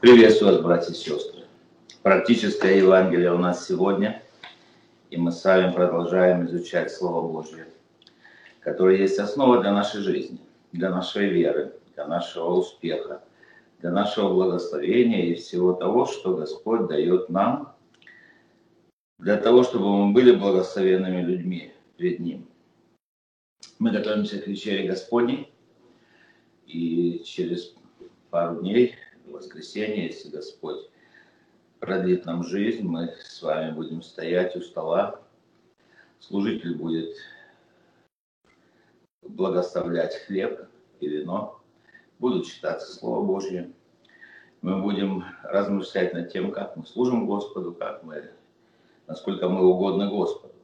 Приветствую вас, братья и сестры. Практическое Евангелие у нас сегодня, и мы с вами продолжаем изучать Слово Божье, которое есть основа для нашей жизни, для нашей веры, для нашего успеха, для нашего благословения и всего того, что Господь дает нам, для того, чтобы мы были благословенными людьми перед Ним. Мы готовимся к вечере Господней, и через пару дней воскресенье, если Господь продлит нам жизнь, мы с вами будем стоять у стола. Служитель будет благословлять хлеб и вино. Будут читаться Слово Божье. Мы будем размышлять над тем, как мы служим Господу, как мы, насколько мы угодны Господу.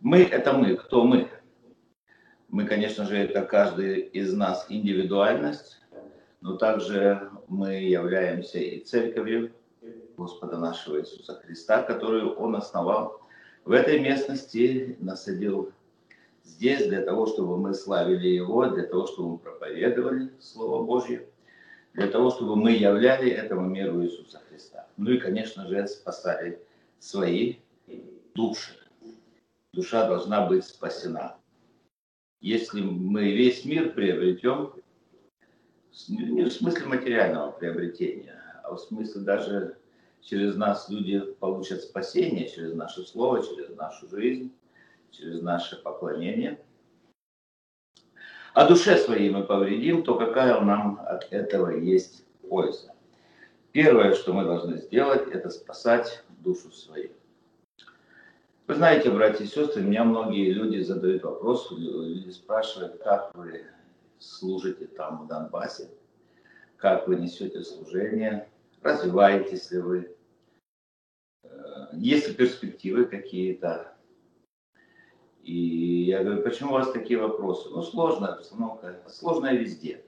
Мы – это мы. Кто мы? Мы, конечно же, это каждый из нас индивидуальность, но также мы являемся и церковью Господа нашего Иисуса Христа, которую Он основал в этой местности, насадил здесь для того, чтобы мы славили Его, для того, чтобы мы проповедовали Слово Божье, для того, чтобы мы являли этому миру Иисуса Христа. Ну и, конечно же, спасали свои души. Душа должна быть спасена. Если мы весь мир приобретем, не в смысле материального приобретения, а в смысле даже через нас люди получат спасение, через наше слово, через нашу жизнь, через наше поклонение. А душе своей мы повредим, то какая нам от этого есть польза? Первое, что мы должны сделать, это спасать душу свою. Вы знаете, братья и сестры, меня многие люди задают вопрос, люди спрашивают, как вы служите там в Донбассе, как вы несете служение, развиваетесь ли вы, э, есть ли перспективы какие-то. И я говорю, почему у вас такие вопросы? Ну, сложная обстановка, сложная везде.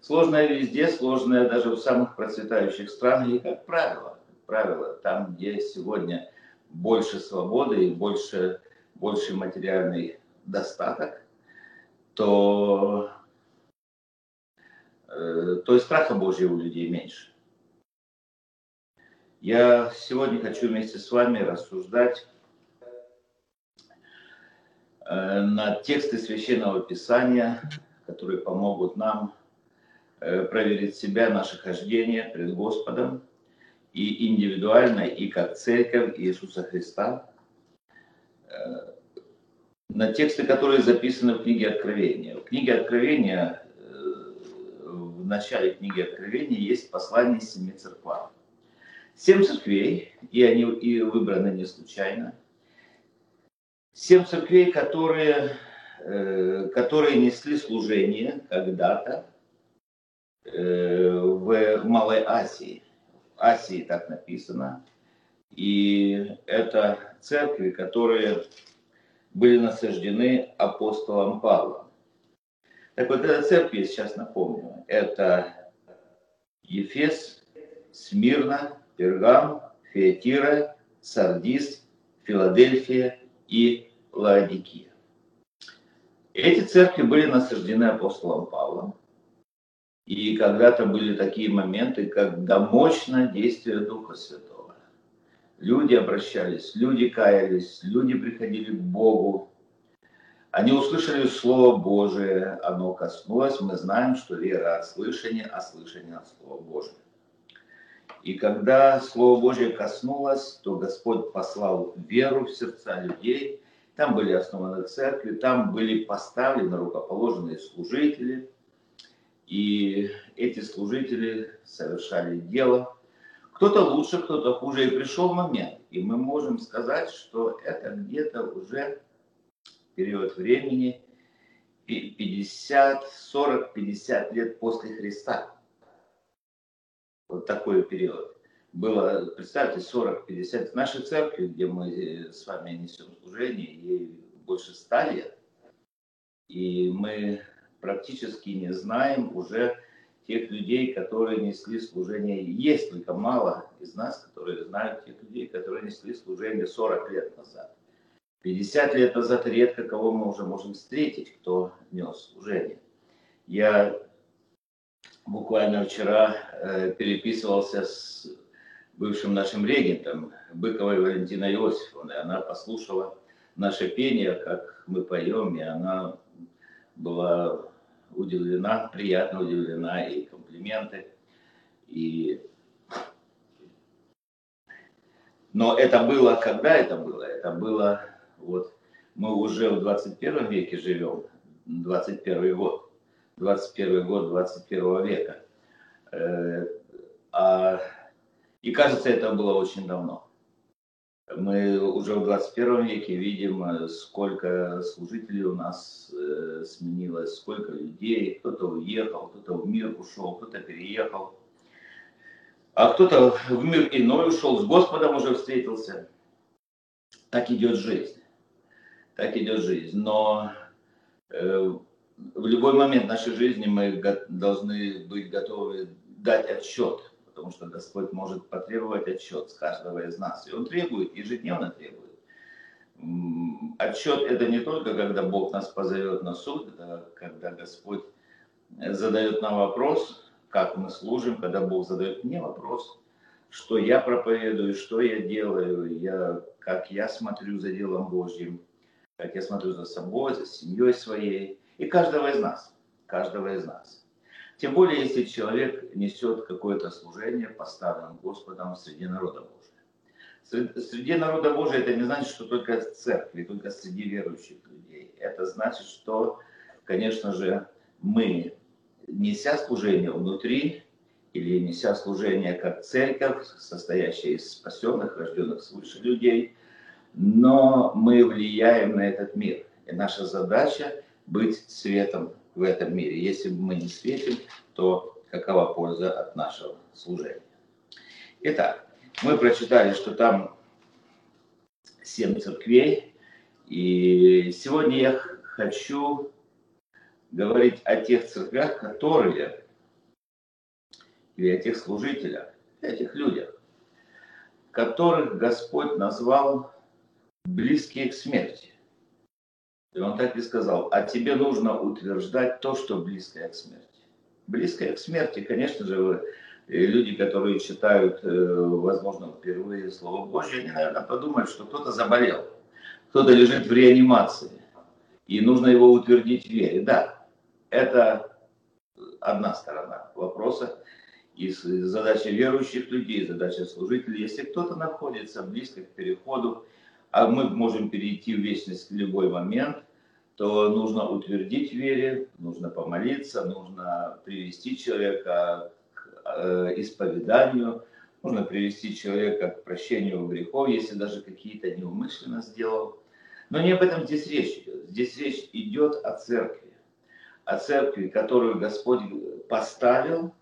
Сложная везде, сложная даже в самых процветающих странах. И, как правило, как правило, там, где сегодня больше свободы и больше, больше материальный достаток, то то и страха Божьего у людей меньше. Я сегодня хочу вместе с вами рассуждать э, на тексты Священного Писания, которые помогут нам э, проверить себя, наше хождение пред Господом, и индивидуально, и как церковь Иисуса Христа, на тексты, которые записаны в книге Откровения. В книге Откровения начале книги Откровения есть послание семи церквам. Семь церквей, и они и выбраны не случайно. Семь церквей, которые, э, которые несли служение когда-то э, в Малой Азии. В Азии так написано. И это церкви, которые были насаждены апостолом Павлом. Так вот, эта церковь, я сейчас напомню, это Ефес, Смирна, Пергам, Феатира, Сардис, Филадельфия и Лаодикия. Эти церкви были насаждены апостолом Павлом. И когда-то были такие моменты, когда мощное действие Духа Святого. Люди обращались, люди каялись, люди приходили к Богу, они услышали Слово Божие, оно коснулось. Мы знаем, что вера от слышания, а слышание от Слова Божия. И когда Слово Божье коснулось, то Господь послал веру в сердца людей. Там были основаны церкви, там были поставлены рукоположенные служители. И эти служители совершали дело. Кто-то лучше, кто-то хуже. И пришел момент, и мы можем сказать, что это где-то уже период времени 50, 40, 50 лет после Христа. Вот такой период. Было, представьте, 40-50 в нашей церкви, где мы э, с вами несем служение, ей больше 100 лет. И мы практически не знаем уже тех людей, которые несли служение. Есть только мало из нас, которые знают тех людей, которые несли служение 40 лет назад. 50 лет назад редко кого мы уже можем встретить, кто нес служение. Я буквально вчера э, переписывался с бывшим нашим регентом Быковой Валентиной Иосифовной. Она послушала наше пение, как мы поем, и она была удивлена, приятно удивлена, и комплименты. И... Но это было, когда это было? Это было, вот, мы уже в 21 веке живем, 21 год, 21 год 21 века. Э, а, и кажется, это было очень давно. Мы уже в 21 веке видим, э, сколько служителей у нас э, сменилось, сколько людей. Кто-то уехал, кто-то в мир ушел, кто-то переехал. А кто-то в мир иной ушел, с Господом уже встретился. Так идет жизнь. Так идет жизнь. Но э, в любой момент нашей жизни мы должны быть готовы дать отчет потому что Господь может потребовать отчет с каждого из нас. И Он требует, ежедневно требует. Отчет это не только, когда Бог нас позовет на суд, это когда Господь задает нам вопрос, как мы служим, когда Бог задает мне вопрос, что я проповедую, что я делаю, я, как я смотрю за делом Божьим, я смотрю за собой, за семьей своей, и каждого из нас, каждого из нас. Тем более, если человек несет какое-то служение, поставленным Господом среди народа Божия. Среди народа Божия это не значит, что только в церкви, только среди верующих людей. Это значит, что, конечно же, мы, неся служение внутри, или неся служение как церковь, состоящая из спасенных, рожденных свыше людей, но мы влияем на этот мир. И наша задача быть светом в этом мире. Если мы не светим, то какова польза от нашего служения? Итак, мы прочитали, что там семь церквей, и сегодня я хочу говорить о тех церквях, которые, или о тех служителях, о тех людях, которых Господь назвал близкие к смерти. И он так и сказал, а тебе нужно утверждать то, что близкое к смерти. Близкое к смерти, конечно же, люди, которые читают, э, возможно, впервые Слово Божье, они, наверное, подумают, что кто-то заболел, кто-то лежит в реанимации, и нужно его утвердить в вере. Да, это одна сторона вопроса. И задача верующих людей, задача служителей, если кто-то находится близко к переходу, а мы можем перейти в вечность в любой момент, то нужно утвердить вере, нужно помолиться, нужно привести человека к э, исповеданию, нужно привести человека к прощению грехов, если даже какие-то неумышленно сделал. Но не об этом здесь речь идет. Здесь речь идет о церкви. О церкви, которую Господь поставил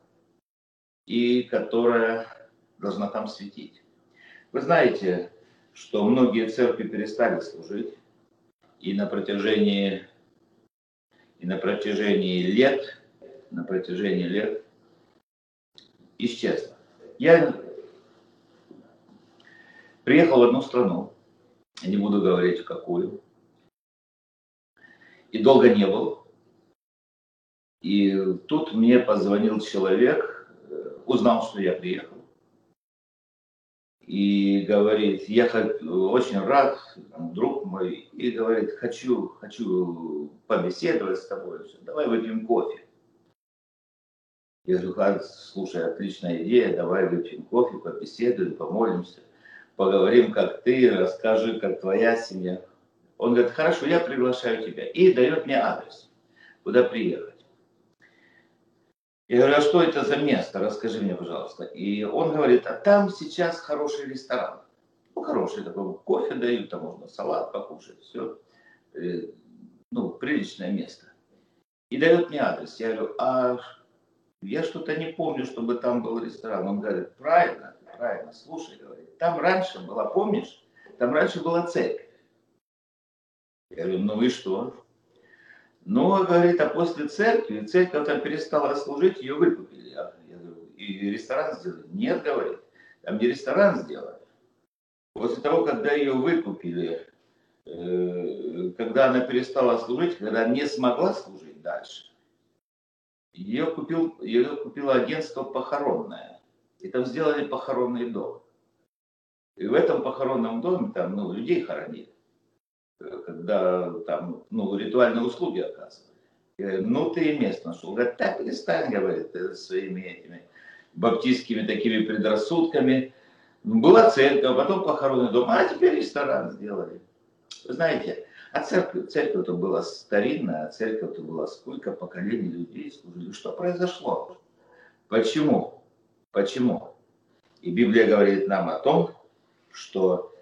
и которая должна там светить. Вы знаете, что многие церкви перестали служить, и на протяжении, и на протяжении лет, на протяжении лет исчезла. Я приехал в одну страну, не буду говорить в какую, и долго не был. И тут мне позвонил человек, э, узнал, что я приехал и говорит, я очень рад, друг мой, и говорит, хочу, хочу побеседовать с тобой, давай выпьем кофе. Я говорю, слушай, отличная идея, давай выпьем кофе, побеседуем, помолимся, поговорим, как ты, расскажи, как твоя семья. Он говорит, хорошо, я приглашаю тебя. И дает мне адрес, куда приехать. Я говорю, а что это за место? Расскажи мне, пожалуйста. И он говорит, а там сейчас хороший ресторан. Ну, хороший такой, кофе дают, там можно салат покушать, все. Э, ну, приличное место. И дает мне адрес. Я говорю, а я что-то не помню, чтобы там был ресторан. Он говорит, правильно, правильно, слушай, говорит, там раньше была, помнишь, там раньше была церковь. Я говорю, ну и что? Но, говорит, а после церкви, церковь там перестала служить, ее выкупили. Я говорю, и ресторан сделали? Нет, говорит, там не ресторан сделали. После того, когда ее выкупили, э, когда она перестала служить, когда не смогла служить дальше, ее, купил, ее купило агентство похоронное. И там сделали похоронный дом. И в этом похоронном доме там ну, людей хоронили. Когда там ну, ритуальные услуги оказывали. Ну ты место нашел. Говорит, так перестань, говорит, э, своими этими баптистскими такими предрассудками. Была церковь, потом похоронный дом, а теперь ресторан сделали. Вы знаете, а церковь, церковь-то была старинная, а церковь-то была сколько поколений людей служили. Что произошло? Почему? Почему? И Библия говорит нам о том, что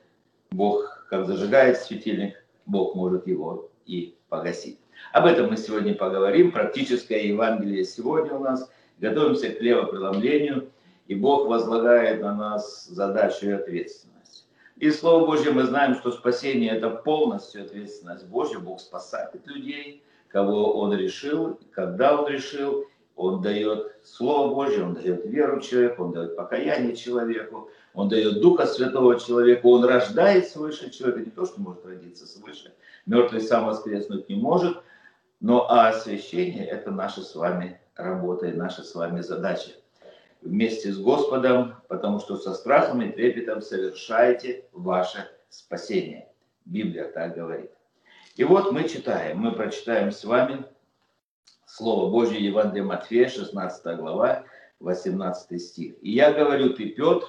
Бог, как зажигает светильник, Бог может его и погасить. Об этом мы сегодня поговорим. Практическое Евангелие сегодня у нас. Готовимся к левопреломлению, и Бог возлагает на нас задачу и ответственность. И Слово Божье мы знаем, что спасение – это полностью ответственность Божья. Бог спасает людей, кого Он решил, когда Он решил. Он дает Слово Божье, Он дает веру человеку, Он дает покаяние человеку, Он дает Духа Святого человеку, Он рождает свыше человека, не то, что может родиться свыше, мертвый сам воскреснуть не может, но а освящение – это наша с вами работа и наша с вами задача. Вместе с Господом, потому что со страхом и трепетом совершаете ваше спасение. Библия так говорит. И вот мы читаем, мы прочитаем с вами Слово Божье Евангелие Матфея, 16 глава, 18 стих. «И я говорю, ты Петр,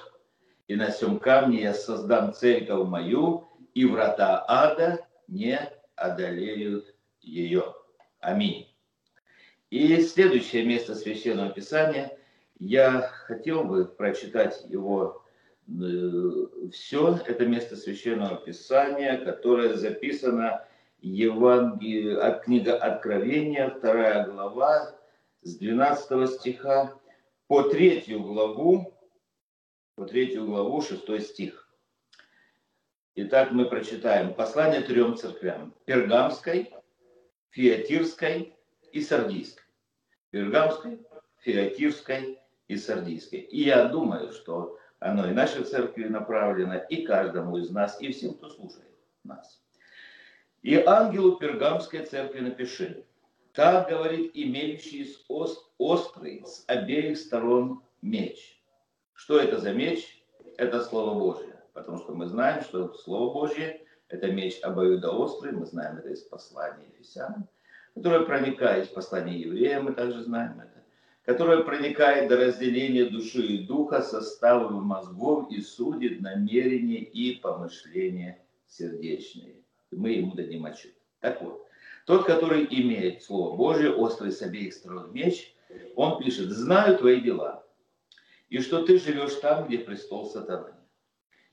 и на всем камне я создам церковь мою, и врата ада не одолеют ее». Аминь. И следующее место Священного Писания, я хотел бы прочитать его э, все, это место Священного Писания, которое записано Евангелие, от книга Откровения, вторая глава, с 12 стиха по третью главу, по третью главу, шестой стих. Итак, мы прочитаем послание трем церквям. Пергамской, Фиатирской и Сардийской. Пергамской, Фиатирской и Сардийской. И я думаю, что оно и нашей церкви направлено, и каждому из нас, и всем, кто слушает нас. И ангелу Пергамской церкви напиши. Так говорит имеющий острый с обеих сторон меч. Что это за меч? Это Слово Божье. Потому что мы знаем, что Слово Божье – это меч обоюдоострый, мы знаем это из послания Ефесянам, которое проникает в послание евреям, мы также знаем это, которое проникает до разделения души и духа, составов мозгов и судит намерения и помышления сердечные мы ему дадим отчет. Так вот, тот, который имеет Слово Божие, острый с обеих сторон меч, он пишет, знаю твои дела, и что ты живешь там, где престол сатаны,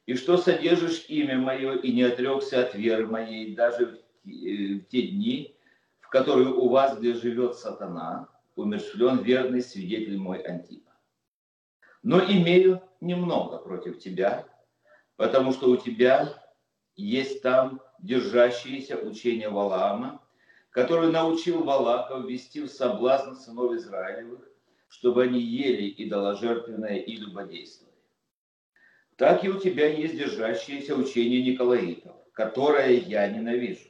и что содержишь имя мое, и не отрекся от веры моей даже в те дни, в которые у вас, где живет сатана, умершлен верный свидетель мой Антипа. Но имею немного против тебя, потому что у тебя есть там держащиеся учения Валаама, который научил Валаков вести в соблазн сынов Израилевых, чтобы они ели идоложертвенное и любодействовали. Так и у тебя есть держащееся учение Николаитов, которое я ненавижу.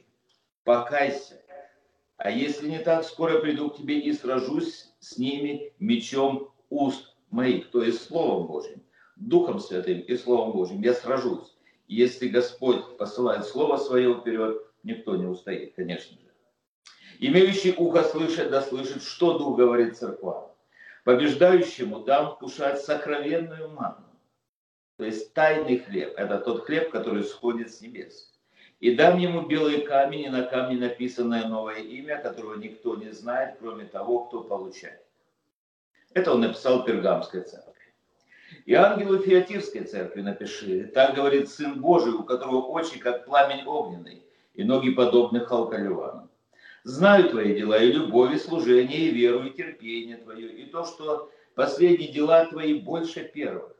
Покайся. А если не так, скоро приду к тебе и сражусь с ними мечом уст моих, то есть Словом Божьим, Духом Святым и Словом Божьим. Я сражусь если Господь посылает Слово Свое вперед, никто не устоит, конечно же. Имеющий ухо слышать, да слышит, что Дух говорит церквам. Побеждающему дам вкушать сокровенную манну. То есть тайный хлеб. Это тот хлеб, который сходит с небес. И дам ему белый камень, и на камне написанное новое имя, которого никто не знает, кроме того, кто получает. Это он написал Пергамской церкви. И ангелу Фиатирской церкви напиши. Так говорит Сын Божий, у которого очи, как пламень огненный, и ноги подобны халкаливану. Знаю твои дела, и любовь, и служение, и веру, и терпение твое, и то, что последние дела твои больше первых.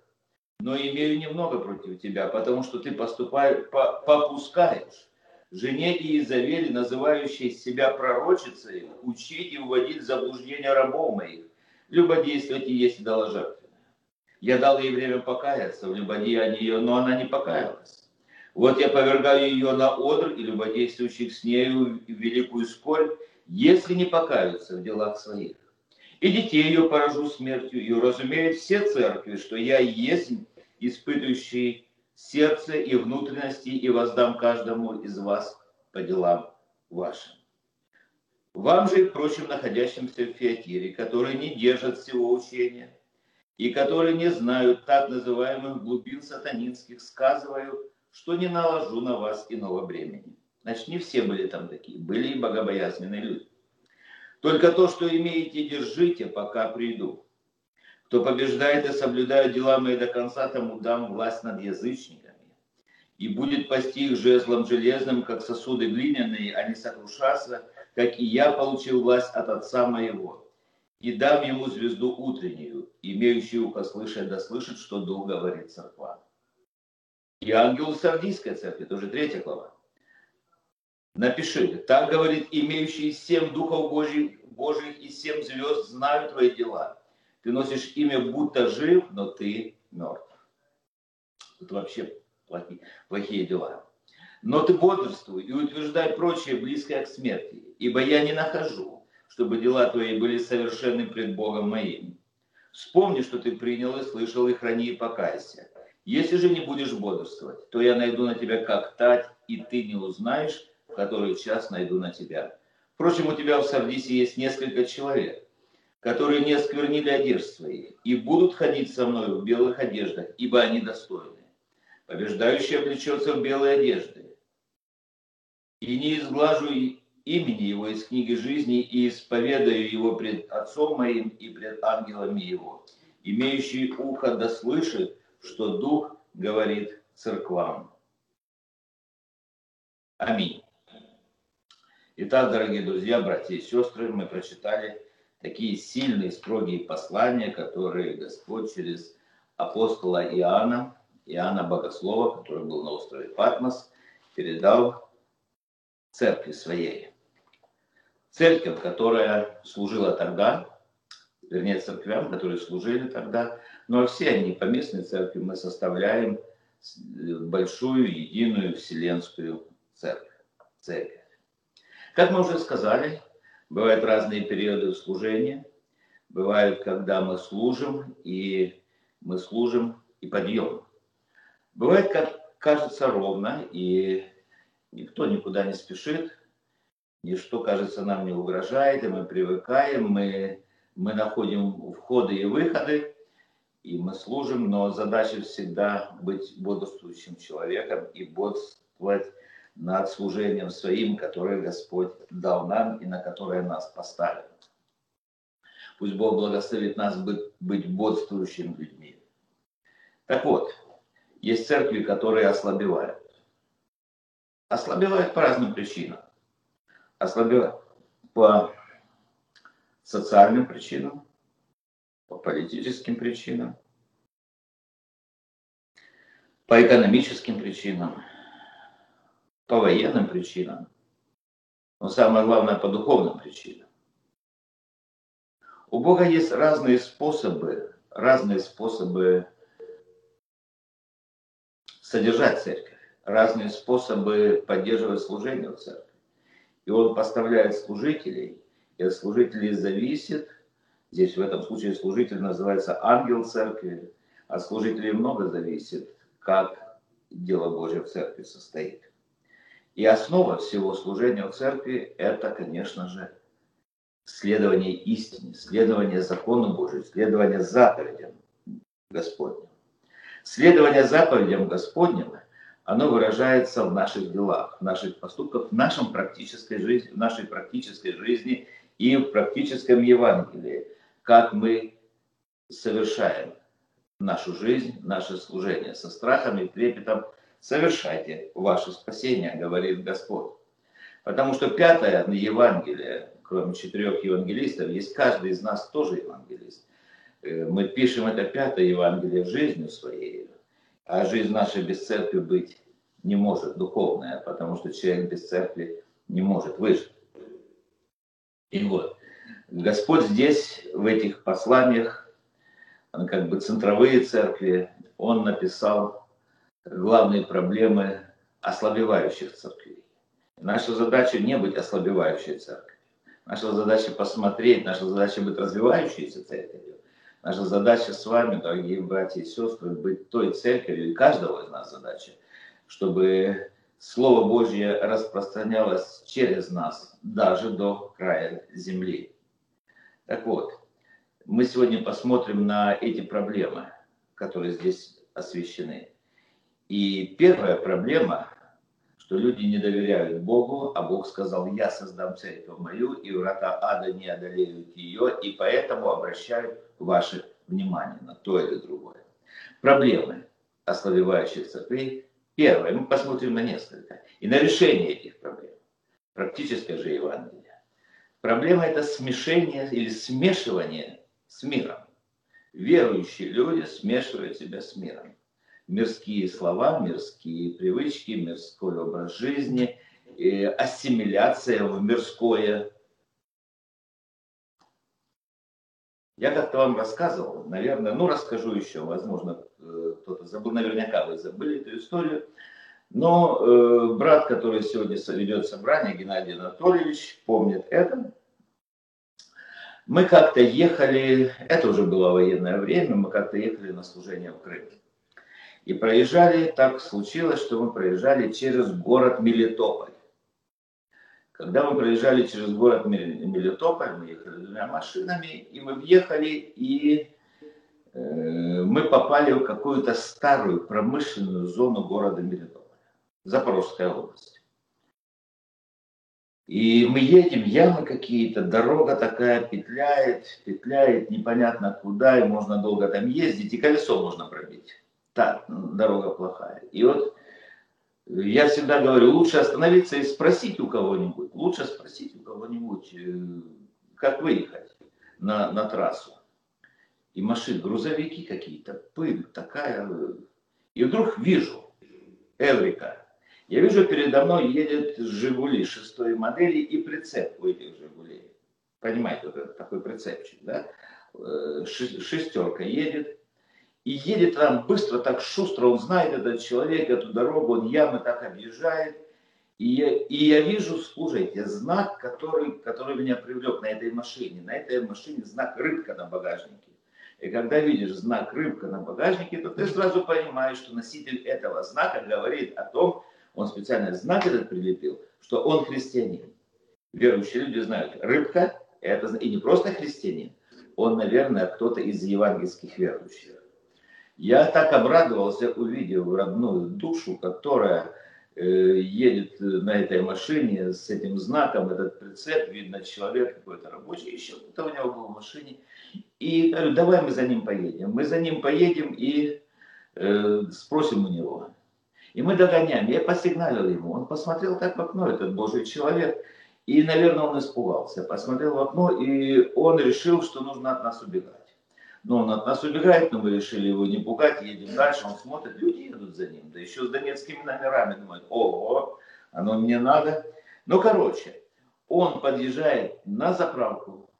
Но имею немного против тебя, потому что ты поступаешь, по, попускаешь жене Иезавели, называющей себя пророчицей, учить и уводить в заблуждение рабов моих, любодействовать и есть идоложертвы. Я дал ей время покаяться в любодеянии ее, но она не покаялась. Вот я повергаю ее на одр и любодействующих с нею великую скорбь, если не покаются в делах своих. И детей ее поражу смертью, и уразумеют все церкви, что я есть испытывающий сердце и внутренности, и воздам каждому из вас по делам вашим. Вам же и прочим находящимся в Фиатире, которые не держат всего учения, и которые не знают так называемых глубин сатанинских, сказываю, что не наложу на вас иного бремени. Значит, не все были там такие, были и богобоязненные люди. Только то, что имеете, держите, пока приду. Кто побеждает и соблюдает дела мои до конца, тому дам власть над язычниками. И будет пасти их жезлом железным, как сосуды глиняные, а не сокрушаться, как и я получил власть от Отца моего. И дам ему звезду утреннюю, имеющий ухо слышать, да слышит, что Дух говорит церква. И ангел Сардийской церкви, тоже третья глава. Напиши, так говорит имеющий семь духов Божьих, Божьих и семь звезд знают твои дела. Ты носишь имя, будто жив, но ты мертв. Это вообще плохие, плохие дела. Но ты бодрствуй и утверждай прочее близкое к смерти, ибо я не нахожу, чтобы дела твои были совершенны пред Богом моим. Вспомни, что ты принял и слышал, и храни, и покайся. Если же не будешь бодрствовать, то я найду на тебя как тать, и ты не узнаешь, в который час найду на тебя. Впрочем, у тебя в Сардисе есть несколько человек, которые не осквернили одежд своих, и будут ходить со мной в белых одеждах, ибо они достойны. Побеждающий облечется в белые одежды, и не изглажу имени его из книги жизни и исповедаю его пред Отцом моим и пред ангелами его. Имеющий ухо да слышит, что Дух говорит церквам. Аминь. Итак, дорогие друзья, братья и сестры, мы прочитали такие сильные, строгие послания, которые Господь через апостола Иоанна, Иоанна Богослова, который был на острове Патмос, передал церкви своей. Церковь, которая служила тогда, вернее, церквям, которые служили тогда, но все они по местной церкви мы составляем большую, единую вселенскую церковь. церковь. Как мы уже сказали, бывают разные периоды служения. Бывают, когда мы служим, и мы служим и подъем. Бывает, как кажется ровно, и Никто никуда не спешит, ничто, кажется, нам не угрожает, и мы привыкаем, мы, мы находим входы и выходы, и мы служим, но задача всегда быть бодрствующим человеком и бодствовать над служением своим, которое Господь дал нам и на которое нас поставил. Пусть Бог благословит нас быть, быть бодствующими людьми. Так вот, есть церкви, которые ослабевают. Ослабевает по разным причинам. Ослабевает по социальным причинам, по политическим причинам, по экономическим причинам, по военным причинам, но самое главное по духовным причинам. У Бога есть разные способы, разные способы содержать церковь разные способы поддерживать служение в церкви. И он поставляет служителей, и от служителей зависит, здесь в этом случае служитель называется ангел церкви, от служителей много зависит, как дело Божье в церкви состоит. И основа всего служения в церкви – это, конечно же, следование истине, следование закону Божию, следование заповедям Господним. Следование заповедям Господним – оно выражается в наших делах, в наших поступках, в, нашем практической жизни, в нашей практической жизни и в практическом Евангелии, как мы совершаем нашу жизнь, наше служение со страхом и трепетом. Совершайте ваше спасение, говорит Господь. Потому что пятое Евангелие, кроме четырех евангелистов, есть каждый из нас тоже евангелист. Э, мы пишем это пятое Евангелие жизнью своей, а жизнь наша без церкви быть не может, духовная, потому что человек без церкви не может выжить. И вот, Господь здесь, в этих посланиях, как бы центровые церкви, Он написал главные проблемы ослабевающих церквей. Наша задача не быть ослабевающей церковью. Наша задача посмотреть, наша задача быть развивающейся церковью. Наша задача с вами, дорогие братья и сестры, быть той церковью, и каждого из нас задача, чтобы Слово Божье распространялось через нас, даже до края земли. Так вот, мы сегодня посмотрим на эти проблемы, которые здесь освещены. И первая проблема, что люди не доверяют Богу, а Бог сказал, я создам церковь мою, и врата ада не одолеют ее, и поэтому обращают ваше внимание на то или другое. Проблемы ослабевающих церквей. Первое, мы посмотрим на несколько. И на решение этих проблем. Практическое же Евангелие. Проблема это смешение или смешивание с миром. Верующие люди смешивают себя с миром мирские слова, мирские привычки, мирской образ жизни, ассимиляция в мирское. Я как-то вам рассказывал, наверное, ну расскажу еще, возможно, э, кто-то забыл, наверняка вы забыли эту историю. Но э, брат, который сегодня ведет собрание, Геннадий Анатольевич, помнит это. Мы как-то ехали, это уже было военное время, мы как-то ехали на служение в Крым. И проезжали, так случилось, что мы проезжали через город Мелитополь. Когда мы проезжали через город Мелитополь, мы ехали двумя машинами, и мы въехали, и э, мы попали в какую-то старую промышленную зону города Мелитополя, Запорожская область. И мы едем, ямы какие-то, дорога такая петляет, петляет, непонятно куда, и можно долго там ездить, и колесо можно пробить так, дорога плохая. И вот я всегда говорю, лучше остановиться и спросить у кого-нибудь, лучше спросить у кого-нибудь, э, как выехать на, на трассу. И машины, грузовики какие-то, пыль такая. И вдруг вижу, Эврика, я вижу, передо мной едет «Жигули» шестой модели и прицеп у этих «Жигулей». Понимаете, вот этот такой прицепчик, да? Э, шестерка едет, и едет там быстро, так шустро, он знает этот человек, эту дорогу, он ямы так объезжает. И я, и я вижу, слушайте, знак, который, который меня привлек на этой машине. На этой машине знак рыбка на багажнике. И когда видишь знак рыбка на багажнике, то ты сразу понимаешь, что носитель этого знака говорит о том, он специально знак этот прилепил, что он христианин. Верующие люди знают, рыбка это и не просто христианин, он, наверное, кто-то из евангельских верующих. Я так обрадовался, увидев родную душу, которая э, едет на этой машине с этим знаком, этот прицеп, видно, человек какой-то рабочий, еще кто-то у него был в машине. И говорю, давай мы за ним поедем. Мы за ним поедем и э, спросим у него. И мы догоняем. Я посигналил ему. Он посмотрел так в окно, этот божий человек. И, наверное, он испугался. Посмотрел в окно, и он решил, что нужно от нас убегать. Но он от нас убегает, но мы решили его не пугать, едем дальше, он смотрит, люди едут за ним, да еще с донецкими номерами, думает, ого, оно мне надо. Ну, короче, он подъезжает на заправку,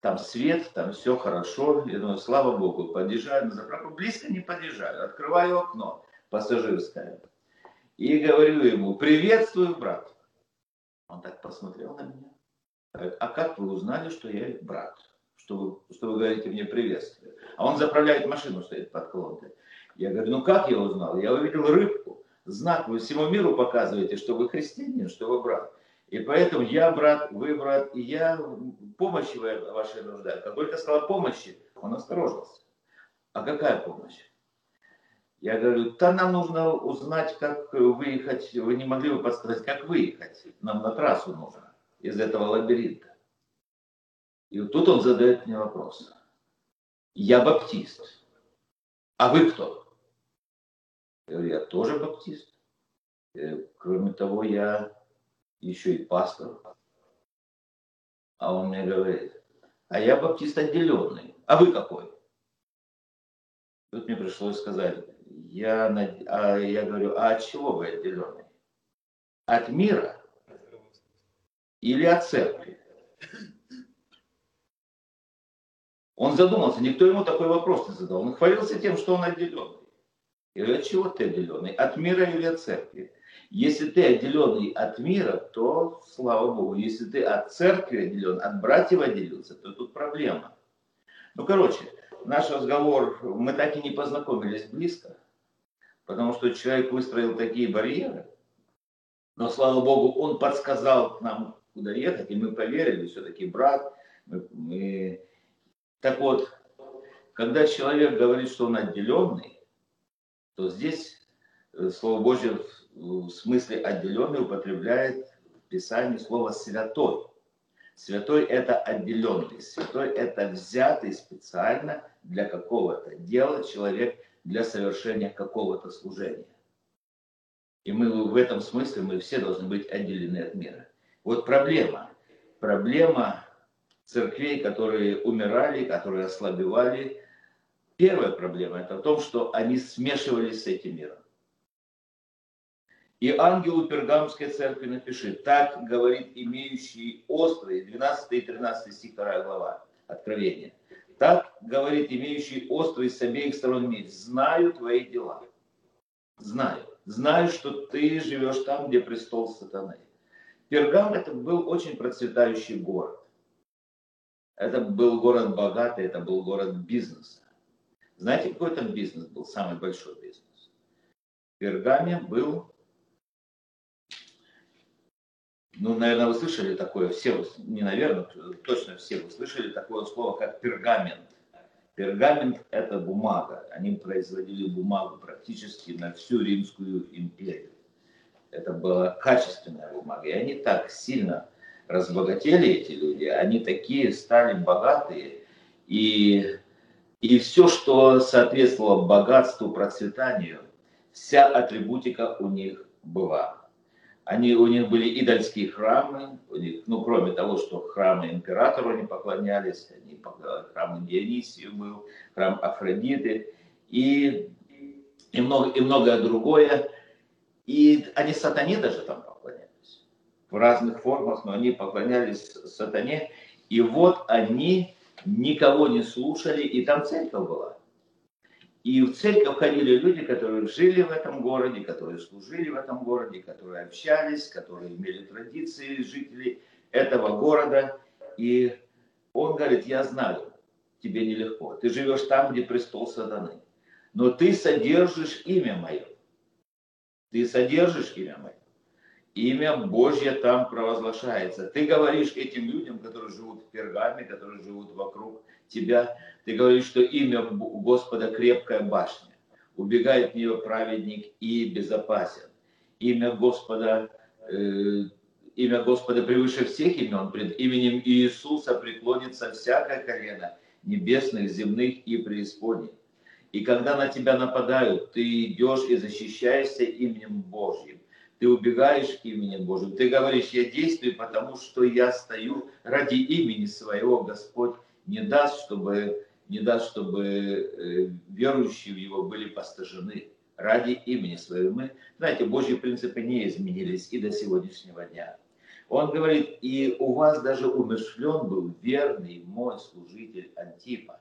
там свет, там все хорошо, я думаю, слава богу, подъезжаю на заправку, близко не подъезжаю, открываю окно пассажирское и говорю ему, приветствую, брат. Он так посмотрел на меня, говорит, а как вы узнали, что я брат? Что что вы говорите мне приветствие. А он заправляет машину, стоит под колонкой. Я говорю, ну как я узнал? Я увидел рыбку. Знак вы всему миру показываете, что вы христианин, что вы брат. И поэтому я брат, вы брат, и я помощи вашей нуждаю. Как только сказала помощи, он осторожился. А какая помощь? Я говорю, да нам нужно узнать, как выехать. Вы не могли бы подсказать, как выехать? Нам на трассу нужно из этого лабиринта. И вот тут он задает мне вопрос. Я баптист. А вы кто? Я говорю, я тоже баптист. И, кроме того, я еще и пастор. А он мне говорит, а я баптист отделенный. А вы какой? Тут мне пришлось сказать, я, а я говорю, а от чего вы отделенный? От мира или от церкви? Он задумался, никто ему такой вопрос не задал. Он хвалился тем, что он отделенный. И от чего ты отделенный? От мира или от церкви? Если ты отделенный от мира, то слава Богу. Если ты от церкви отделен, от братьев отделился, то тут проблема. Ну, короче, наш разговор, мы так и не познакомились близко, потому что человек выстроил такие барьеры. Но, слава Богу, он подсказал нам, куда ехать, и мы поверили, все-таки брат. Мы, мы... Так вот, когда человек говорит, что он отделенный, то здесь э, Слово Божье в смысле отделенный употребляет в Писании слово святой. Святой это отделенный, святой это взятый специально для какого-то дела человек для совершения какого-то служения. И мы в этом смысле мы все должны быть отделены от мира. Вот проблема. Проблема церквей, которые умирали, которые ослабевали. Первая проблема это в том, что они смешивались с этим миром. И ангелу Пергамской церкви напиши, так говорит имеющий острые, 12 и 13 стих, 2 глава, Откровения. Так говорит имеющий острый с обеих сторон меч, знаю твои дела. Знаю. Знаю, что ты живешь там, где престол сатаны. Пергам это был очень процветающий город. Это был город богатый, это был город бизнеса. Знаете, какой там бизнес был, самый большой бизнес? В Пергаме был ну, наверное, вы слышали такое, все, не наверное, точно все вы слышали такое слово, как пергамент. Пергамент – это бумага. Они производили бумагу практически на всю Римскую империю. Это была качественная бумага. И они так сильно разбогатели, эти люди, они такие стали богатые. И, и все, что соответствовало богатству, процветанию, вся атрибутика у них была. Они, у них были идольские храмы, у них, ну, кроме того, что храмы императору они поклонялись, они, храм Дионисию был, храм Афродиты и, и, много, и многое другое. И они сатане даже там поклонялись. В разных формах, но они поклонялись сатане. И вот они никого не слушали, и там церковь была. И в церковь ходили люди, которые жили в этом городе, которые служили в этом городе, которые общались, которые имели традиции жителей этого города. И он говорит, я знаю, тебе нелегко. Ты живешь там, где престол сатаны. Но ты содержишь имя мое. Ты содержишь имя мое. Имя Божье там провозглашается. Ты говоришь этим людям, которые живут в Пергаме, которые живут вокруг тебя, ты говоришь, что имя Господа крепкая башня. Убегает в нее праведник и безопасен. Имя Господа, э, имя Господа превыше всех имен. Пред именем Иисуса преклонится всякое колено небесных, земных и преисподних. И когда на тебя нападают, ты идешь и защищаешься именем Божьим. Ты убегаешь именем Божьим. Ты говоришь, я действую, потому что я стою ради имени своего, Господь не даст, чтобы не даст, чтобы э, верующие в Его были постажены ради имени своего. Мы, знаете, Божьи принципы не изменились и до сегодняшнего дня. Он говорит, и у вас даже умершлен был верный мой служитель Антипа.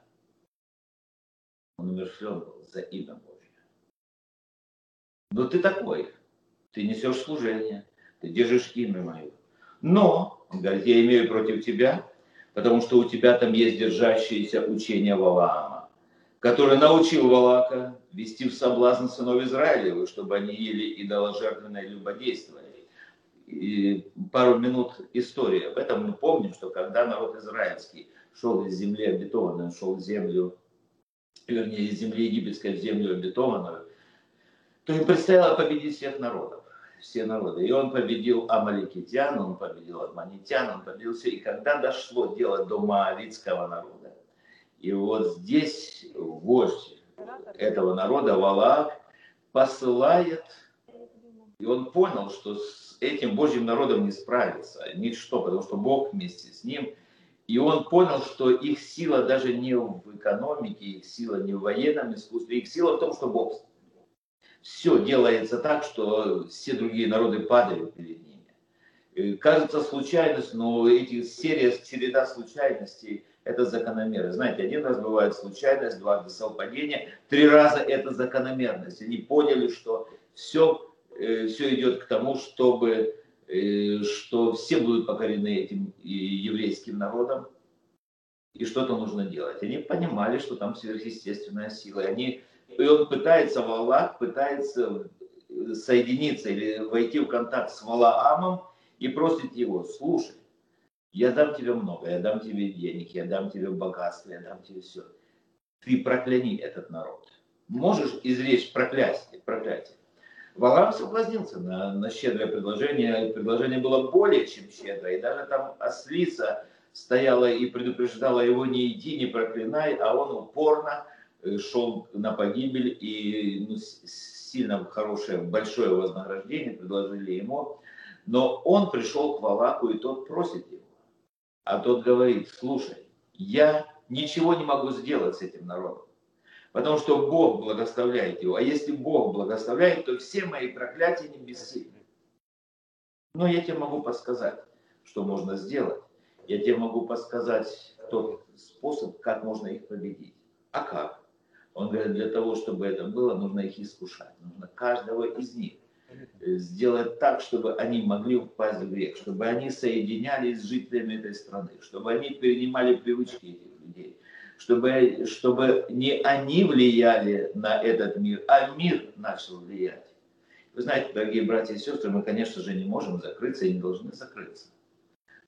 Он умершлен был за имя Божье. Но ты такой, ты несешь служение, ты держишь имя мое. Но, он говорит, я имею против тебя потому что у тебя там есть держащееся учение Валаама, который научил Валака вести в соблазн сынов Израилевых, чтобы они ели идоложертвенное и любодействовали. И пару минут истории. Об этом мы помним, что когда народ израильский шел из земли обетованной, шел в землю, вернее, из земли египетской в землю обетованную, то им предстояло победить всех народов все народы. И он победил амаликитян, он победил адманитян, он победил все. И когда дошло дело до маавитского народа, и вот здесь вождь этого народа, Валаак, посылает, и он понял, что с этим Божьим народом не справится ничто, потому что Бог вместе с ним. И он понял, что их сила даже не в экономике, их сила не в военном искусстве, их сила в том, что Бог все делается так, что все другие народы падают перед ними. Кажется случайность, но эти серия, череда случайностей – это закономерность. Знаете, один раз бывает случайность, два – совпадение, три раза – это закономерность. Они поняли, что все э, все идет к тому, чтобы э, что все будут покорены этим еврейским народом, и что-то нужно делать. Они понимали, что там сверхъестественная сила. Они, и он пытается, Валак пытается соединиться или войти в контакт с Валаамом и просит его, слушай, я дам тебе много, я дам тебе денег, я дам тебе богатство, я дам тебе все. Ты прокляни этот народ. Можешь изречь проклятие, проклятие. Валам соблазнился на, на щедрое предложение. Предложение было более чем щедрое. И даже там ослица стояла и предупреждала его не иди, не проклинай, а он упорно шел на погибель и ну, сильно хорошее, большое вознаграждение предложили ему. Но он пришел к Валаку, и тот просит его. А тот говорит, слушай, я ничего не могу сделать с этим народом. Потому что Бог благословляет его. А если Бог благословляет, то все мои проклятия не бессильны. Но я тебе могу подсказать, что можно сделать. Я тебе могу подсказать тот способ, как можно их победить. А как? Он говорит, для того, чтобы это было, нужно их искушать. Нужно каждого из них сделать так, чтобы они могли упасть в грех, чтобы они соединялись с жителями этой страны, чтобы они перенимали привычки этих людей, чтобы, чтобы не они влияли на этот мир, а мир начал влиять. Вы знаете, дорогие братья и сестры, мы, конечно же, не можем закрыться и не должны закрыться.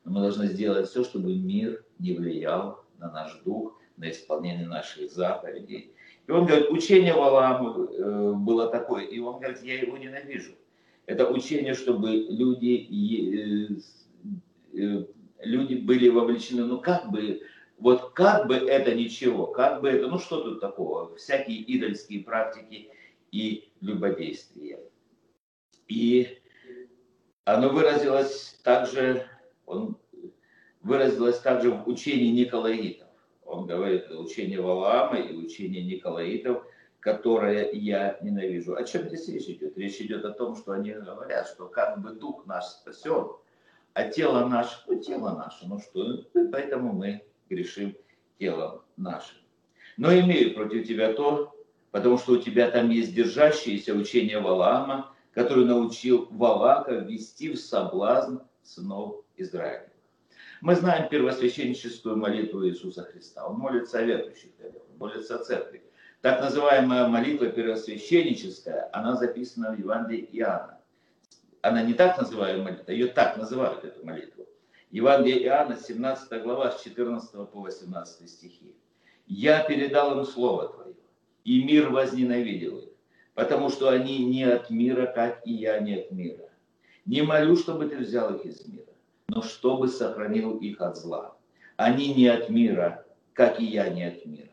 Но мы должны сделать все, чтобы мир не влиял на наш дух, на исполнение наших заповедей. И он говорит, учение Валаама э, было такое, и он говорит, я его ненавижу. Это учение, чтобы люди, э, э, люди были вовлечены, ну как бы вот как бы это ничего, как бы это, ну что тут такого, всякие идольские практики и любодействия. И оно выразилось также, он выразилось также в учении Николаитов. Он говорит, учение Валаама и учение Николаитов, которое я ненавижу. О чем здесь речь идет? Речь идет о том, что они говорят, что как бы дух наш спасен, а тело наше, ну тело наше, ну что, поэтому мы грешим телом нашим. Но имею против тебя то, потому что у тебя там есть держащееся учение Валаама, который научил Валака ввести в соблазн сынов Израиля. Мы знаем первосвященническую молитву Иисуса Христа. Он молится о верующих, он молится о церкви. Так называемая молитва первосвященническая, она записана в Евангелии Иоанна. Она не так называемая молитва, ее так называют, эту молитву. Евангелие Иоанна, 17 глава, с 14 по 18 стихи. «Я передал им Слово Твое, и мир возненавидел их, потому что они не от мира, как и я не от мира. Не молю, чтобы Ты взял их из мира, но чтобы сохранил их от зла. Они не от мира, как и я не от мира.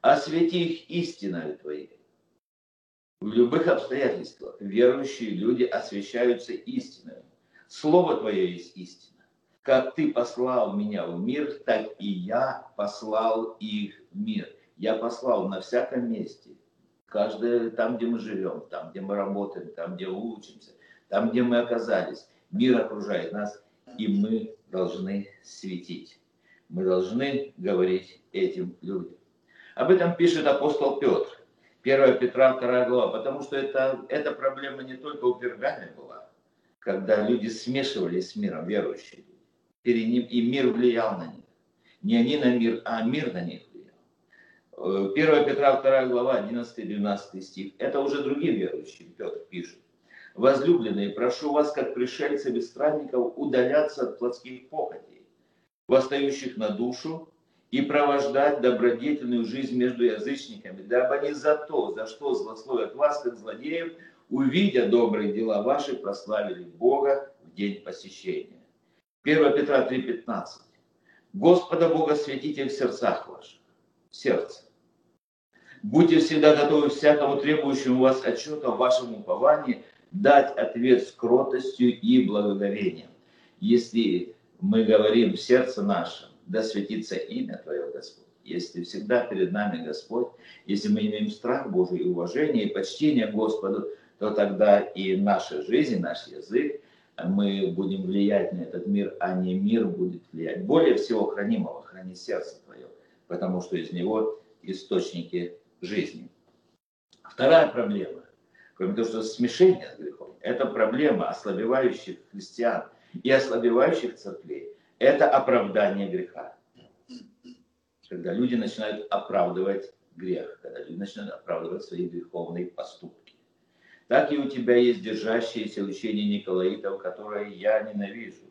Освети их истиною Твоей». В любых обстоятельствах верующие люди освещаются истиной. Слово Твое есть истина как ты послал меня в мир, так и я послал их в мир. Я послал на всяком месте. Каждое, там, где мы живем, там, где мы работаем, там, где учимся, там, где мы оказались. Мир окружает нас, и мы должны светить. Мы должны говорить этим людям. Об этом пишет апостол Петр. 1 Петра 2 глава, потому что это, эта проблема не только у Пергаме была, когда люди смешивались с миром, верующие перед ним, и мир влиял на них. Не они на мир, а мир на них влиял. 1 э, Петра 2 глава, 11-12 стих. Это уже другим верующим Петр пишет. Возлюбленные, прошу вас, как пришельцы без странников, удаляться от плотских похотей, восстающих на душу, и провождать добродетельную жизнь между язычниками, дабы они за то, за что злословят вас, как злодеев, увидя добрые дела ваши, прославили Бога в день посещения. 1 Петра 3,15. Господа Бога светите в сердцах ваших, в сердце. Будьте всегда готовы всякому требующему вас отчета в вашем уповании дать ответ с кротостью и благоговением. Если мы говорим в сердце нашем, да светится имя Твое, Господь. Если всегда перед нами Господь, если мы имеем страх Божий, уважение и почтение Господу, то тогда и наша жизнь, наш язык, мы будем влиять на этот мир, а не мир будет влиять. Более всего хранимого, храни сердце твое, потому что из него источники жизни. Вторая проблема. Кроме того, что смешение с грехом, это проблема ослабевающих христиан и ослабевающих церквей. Это оправдание греха. Когда люди начинают оправдывать грех, когда люди начинают оправдывать свои греховные поступки. Так и у тебя есть держащееся учение Николаитов, которое я ненавижу.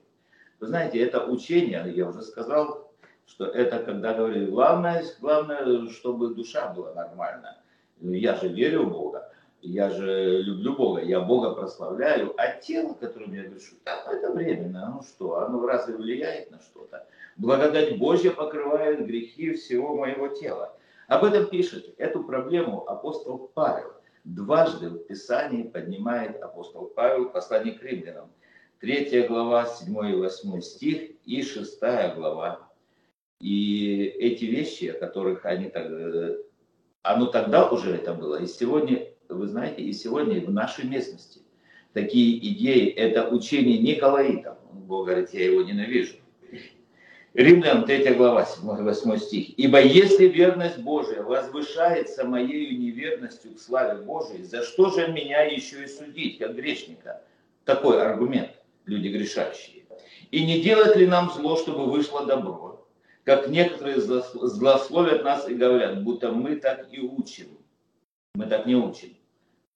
Вы знаете, это учение, я уже сказал, что это когда говорили, главное, главное, чтобы душа была нормальна. Я же верю в Бога, я же люблю Бога, я Бога прославляю, а тело, которым я грешу, да, это временно, ну что, оно разве влияет на что-то? Благодать Божья покрывает грехи всего моего тела. Об этом пишет, эту проблему апостол Павел. Дважды в Писании поднимает апостол Павел послание к римлянам. Третья глава, 7 и 8 стих и шестая глава, и эти вещи, о которых они так, э, оно тогда уже это было, и сегодня, вы знаете, и сегодня в нашей местности такие идеи, это учение Николаитов. Бог говорит, я его ненавижу. Римлян 3 глава, 7-8 стих. «Ибо если верность Божия возвышается моею неверностью к славе Божией, за что же меня еще и судить, как грешника?» Такой аргумент, люди грешащие. «И не делать ли нам зло, чтобы вышло добро?» как некоторые злословят нас и говорят, будто мы так и учим. Мы так не учим.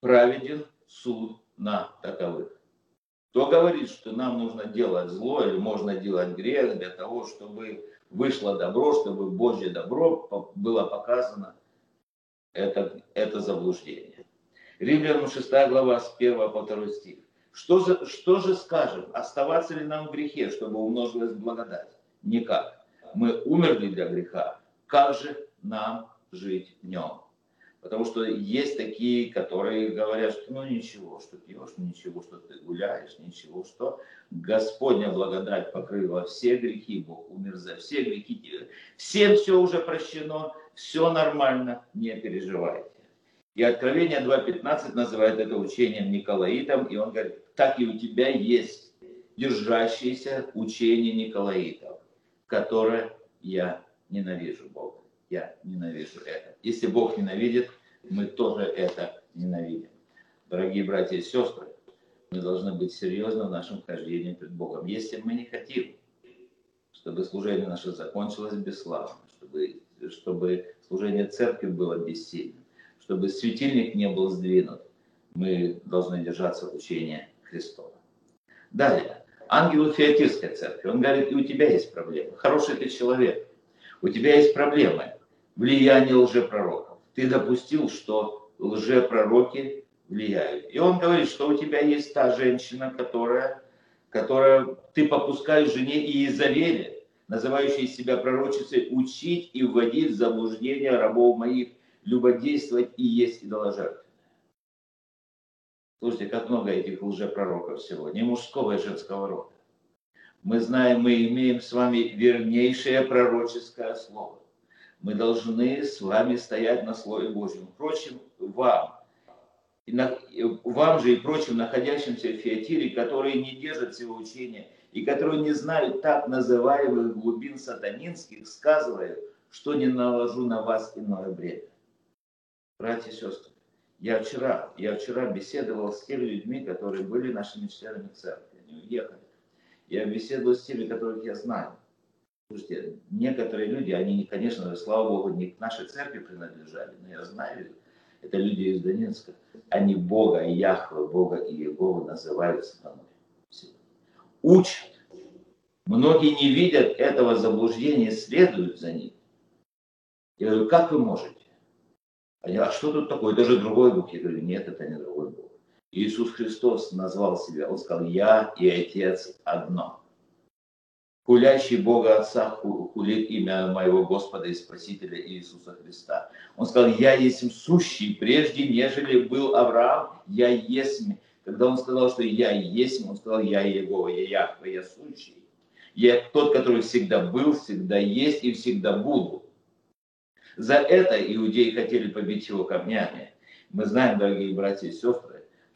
Праведен суд на таковых. Кто говорит, что нам нужно делать зло или можно делать грех для того, чтобы вышло добро, чтобы Божье добро было показано, это, это заблуждение. Римлянам 6 глава с 1 по 2 стих. Что же, что же скажем? Оставаться ли нам в грехе, чтобы умножилась благодать? Никак мы умерли для греха, как же нам жить в нем? Потому что есть такие, которые говорят, что ну ничего, что пьешь, ничего, что ты гуляешь, ничего, что Господня благодать покрыла все грехи, Бог умер за все грехи. Всем все уже прощено, все нормально, не переживайте. И Откровение 2.15 называет это учением Николаитом, и он говорит, так и у тебя есть держащееся учение Николаитов которое я ненавижу Бога. Я ненавижу это. Если Бог ненавидит, мы тоже это ненавидим. Дорогие братья и сестры, мы должны быть серьезны в нашем хождении пред Богом. Если мы не хотим, чтобы служение наше закончилось бесславно, чтобы, чтобы служение церкви было бессильным, чтобы светильник не был сдвинут, мы должны держаться учения Христова. Далее ангелу Феотирской церкви. Он говорит, и у тебя есть проблемы. Хороший ты человек. У тебя есть проблемы. Влияние лжепророков. Ты допустил, что лжепророки влияют. И он говорит, что у тебя есть та женщина, которая, которая ты попускаешь жене Иезавеле, называющей себя пророчицей, учить и вводить в заблуждение рабов моих, любодействовать и есть идоложертвы. Слушайте, как много этих лжепророков сегодня, и мужского, и женского рода. Мы знаем, мы имеем с вами вернейшее пророческое слово. Мы должны с вами стоять на Слове Божьем. Впрочем, вам, и на, вам же и прочим находящимся в Феатире, которые не держат всего учения и которые не знают так называемых глубин сатанинских, сказываю, что не наложу на вас иное бремя. Братья и сестры, я вчера, я вчера беседовал с теми людьми, которые были нашими членами церкви, они уехали. Я беседовал с теми, которых я знаю. Слушайте, некоторые люди, они, конечно, слава Богу, не к нашей церкви принадлежали, но я знаю, это люди из Донецка. Они Бога и Яхве, Бога и Иегову называют сатаной. Учат. Многие не видят этого заблуждения, следуют за ним. Я говорю, как вы можете? Они, а что тут такое? Это же другой Бог. Я говорю, нет, это не другой Бог. Иисус Христос назвал себя, Он сказал, я и Отец одно. Хулящий Бога Отца хулит имя моего Господа и Спасителя Иисуса Христа. Он сказал, я есть сущий, прежде нежели был Авраам, я есть. Когда он сказал, что я есть, он сказал, я Его, я Яхве, я сущий. Я тот, который всегда был, всегда есть и всегда буду. За это иудеи хотели побить его камнями. Мы знаем, дорогие братья и сестры,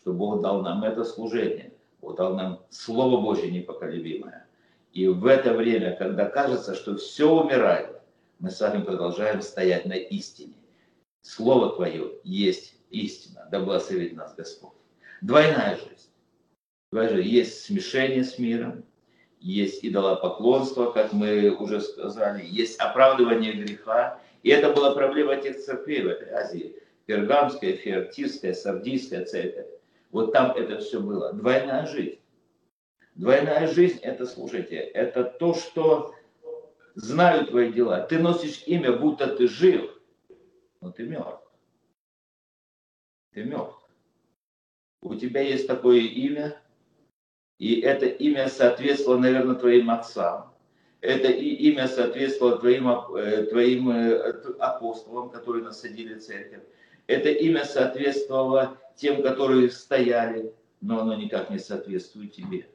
что Бог дал нам это служение. Бог дал нам Слово Божье непоколебимое. И в это время, когда кажется, что все умирает, мы с вами продолжаем стоять на истине. Слово Твое есть истина, да благословит нас Господь. Двойная жизнь. Двойная жизнь. Есть смешение с миром, есть идолопоклонство, как мы уже сказали, есть оправдывание греха. И это была проблема тех церквей в этой Азии. Пергамская, Феоктистская, Сардийская церковь. Вот там это все было. Двойная жизнь. Двойная жизнь, это, слушайте, это то, что знают твои дела. Ты носишь имя, будто ты жив, но ты мертв. Ты мертв. У тебя есть такое имя, и это имя соответствовало, наверное, твоим отцам. Это имя соответствовало твоим, э, твоим э, апостолам, которые насадили церковь. Это имя соответствовало тем, которые стояли, но оно никак не соответствует тебе.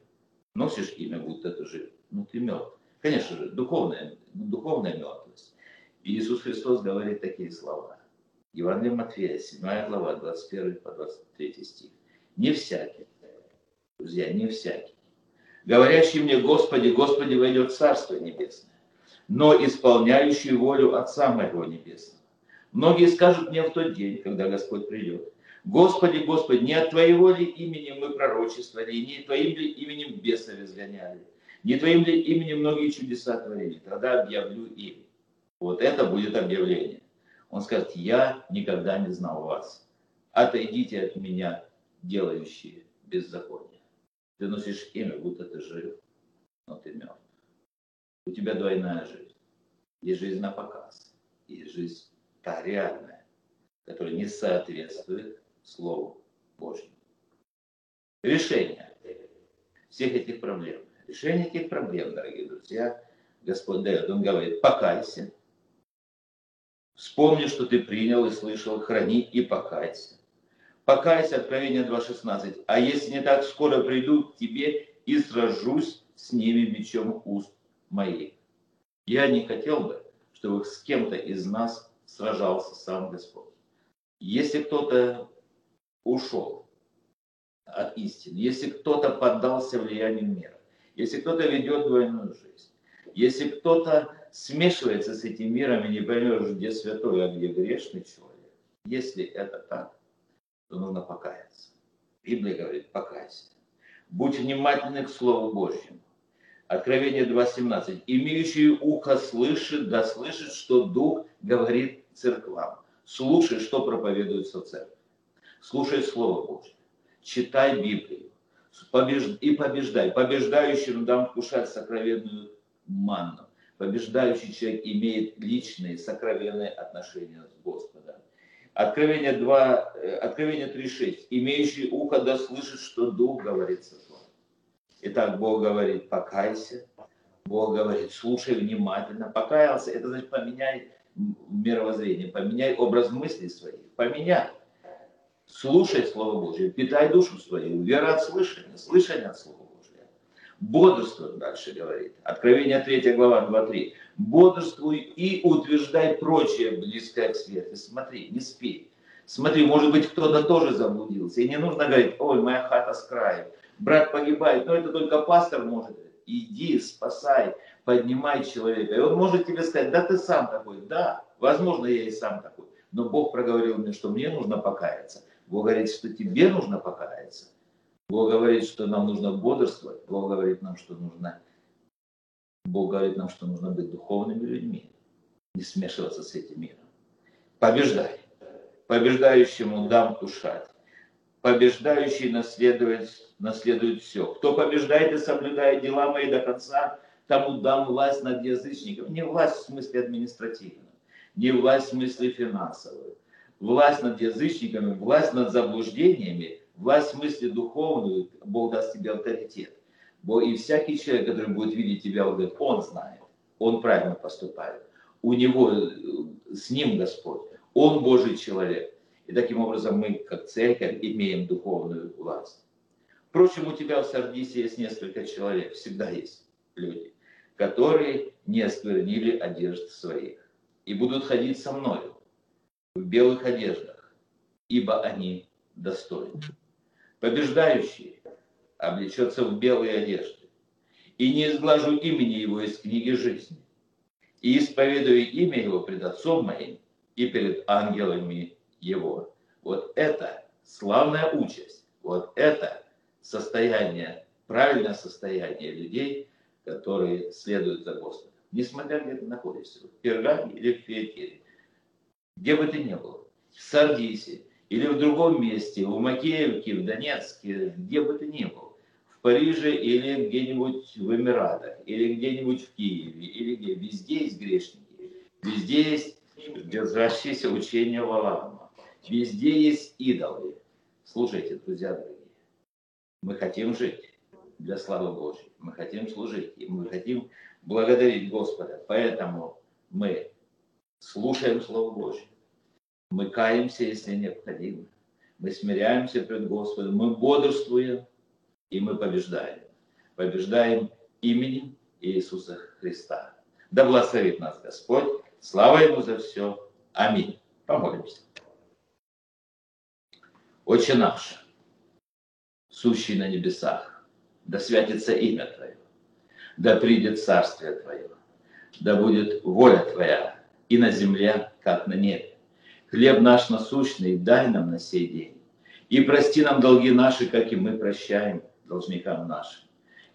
Носишь имя, будто ты жив, но ты мертв. Конечно же, духовная, духовная мертвость. И Иисус Христос говорит такие слова. Евангелие Матфея, 7 глава, 21 по 23 стих. Не всякий, друзья, не всякий, говорящий мне, Господи, Господи, войдет Царство Небесное, но исполняющий волю Отца моего Небесного. Многие скажут мне в тот день, когда Господь придет, Господи, Господи, не от Твоего ли имени мы пророчествовали, не Твоим ли именем бесов изгоняли, не Твоим ли именем многие чудеса творили, тогда объявлю им. Вот это будет объявление. Он скажет, я никогда не знал вас. Отойдите от меня, делающие беззаконие. Ты носишь имя, будто ты жив, но ты мертв. У тебя двойная жизнь. Есть жизнь на показ, есть жизнь та реальная, которая не соответствует Слову Божьему. Решение всех этих проблем. Решение этих проблем, дорогие друзья, Господь дает. Он говорит, покайся. Вспомни, что ты принял и слышал, храни и покайся. Покайся, Откровение 2.16. А если не так, скоро приду к тебе и сражусь с ними мечом уст моих. Я не хотел бы, чтобы с кем-то из нас сражался сам Господь. Если кто-то ушел от истины, если кто-то поддался влиянию мира, если кто-то ведет двойную жизнь, если кто-то смешивается с этим миром и не поймешь, где святой, а где грешный человек, если это так, то нужно покаяться. Библия говорит, покайся. Будь внимательны к Слову Божьему. Откровение 2.17. Имеющий ухо слышит, да слышит, что Дух говорит церквам. Слушай, что проповедуется в церкви. Слушай Слово Божье. Читай Библию. И побеждай. Побеждающим дам вкушать сокровенную манну. Побеждающий человек имеет личные, сокровенные отношения с Господом. Откровение, 2, э, Откровение 3.6. Имеющий ухо да слышит, что Дух говорит со мной. Итак, Бог говорит, покайся. Бог говорит, слушай внимательно. Покаялся, это значит поменяй мировоззрение, поменяй образ мыслей своих, поменяй. Слушай Слово Божье, питай душу свою, вера от слышания, слышание от Слова Божьего. Бодрствуй, дальше говорит. Откровение 3 глава 2.3. Бодрствуй и утверждай прочее близкое к свету. Смотри, не спи. Смотри, может быть, кто-то тоже заблудился. И не нужно говорить, ой, моя хата с краю, брат погибает. Но это только пастор может. Иди, спасай, поднимай человека. И он может тебе сказать, да ты сам такой. Да, возможно, я и сам такой. Но Бог проговорил мне, что мне нужно покаяться. Бог говорит, что тебе нужно покаяться. Бог говорит, что нам нужно бодрствовать. Бог говорит нам, что нужно Бог говорит нам, что нужно быть духовными людьми, не смешиваться с этим миром. Побеждай. Побеждающему дам кушать. Побеждающий наследует, наследует все. Кто побеждает и соблюдает дела мои до конца, тому дам власть над язычником. Не власть в смысле административную, не власть в смысле финансовую. Власть над язычниками, власть над заблуждениями, власть в смысле духовную, Бог даст тебе авторитет. И всякий человек, который будет видеть тебя, он говорит, он знает, он правильно поступает. У него, э, с ним Господь, он Божий человек. И таким образом мы, как церковь, имеем духовную власть. Впрочем, у тебя в Сардисе есть несколько человек, всегда есть люди, которые не осквернили одежд своих и будут ходить со мною в белых одеждах, ибо они достойны. Побеждающие облечется в белые одежды, и не изглажу имени его из книги жизни, и исповедую имя его пред Отцом моим и перед ангелами его. Вот это славная участь, вот это состояние, правильное состояние людей, которые следуют за Господом. Несмотря где ты находишься, в Пергаме или в Фиатире, где бы ты ни был, в Сардисе или в другом месте, в Макеевке, в Донецке, где бы ты ни был, в Париже или где-нибудь в Эмиратах, или где-нибудь в Киеве, или где, везде есть грешники, везде есть держащиеся учения Валаама, везде есть идолы. Слушайте, друзья дорогие, мы хотим жить для славы Божьей, мы хотим служить, и мы хотим благодарить Господа, поэтому мы слушаем Слово Божье, мы каемся, если необходимо. Мы смиряемся пред Господом, мы бодрствуем, и мы побеждаем. Побеждаем именем Иисуса Христа. Да благословит нас Господь. Слава Ему за все. Аминь. Помолимся. Отче наш, сущий на небесах, да святится имя Твое, да придет царствие Твое, да будет воля Твоя и на земле, как на небе. Хлеб наш насущный дай нам на сей день. И прости нам долги наши, как и мы прощаем должникам нашим.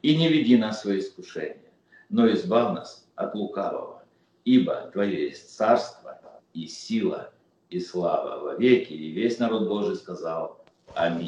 И не веди нас в свои искушения, но избав нас от лукавого. Ибо Твое есть царство и сила и слава во веки. И весь народ Божий сказал Аминь.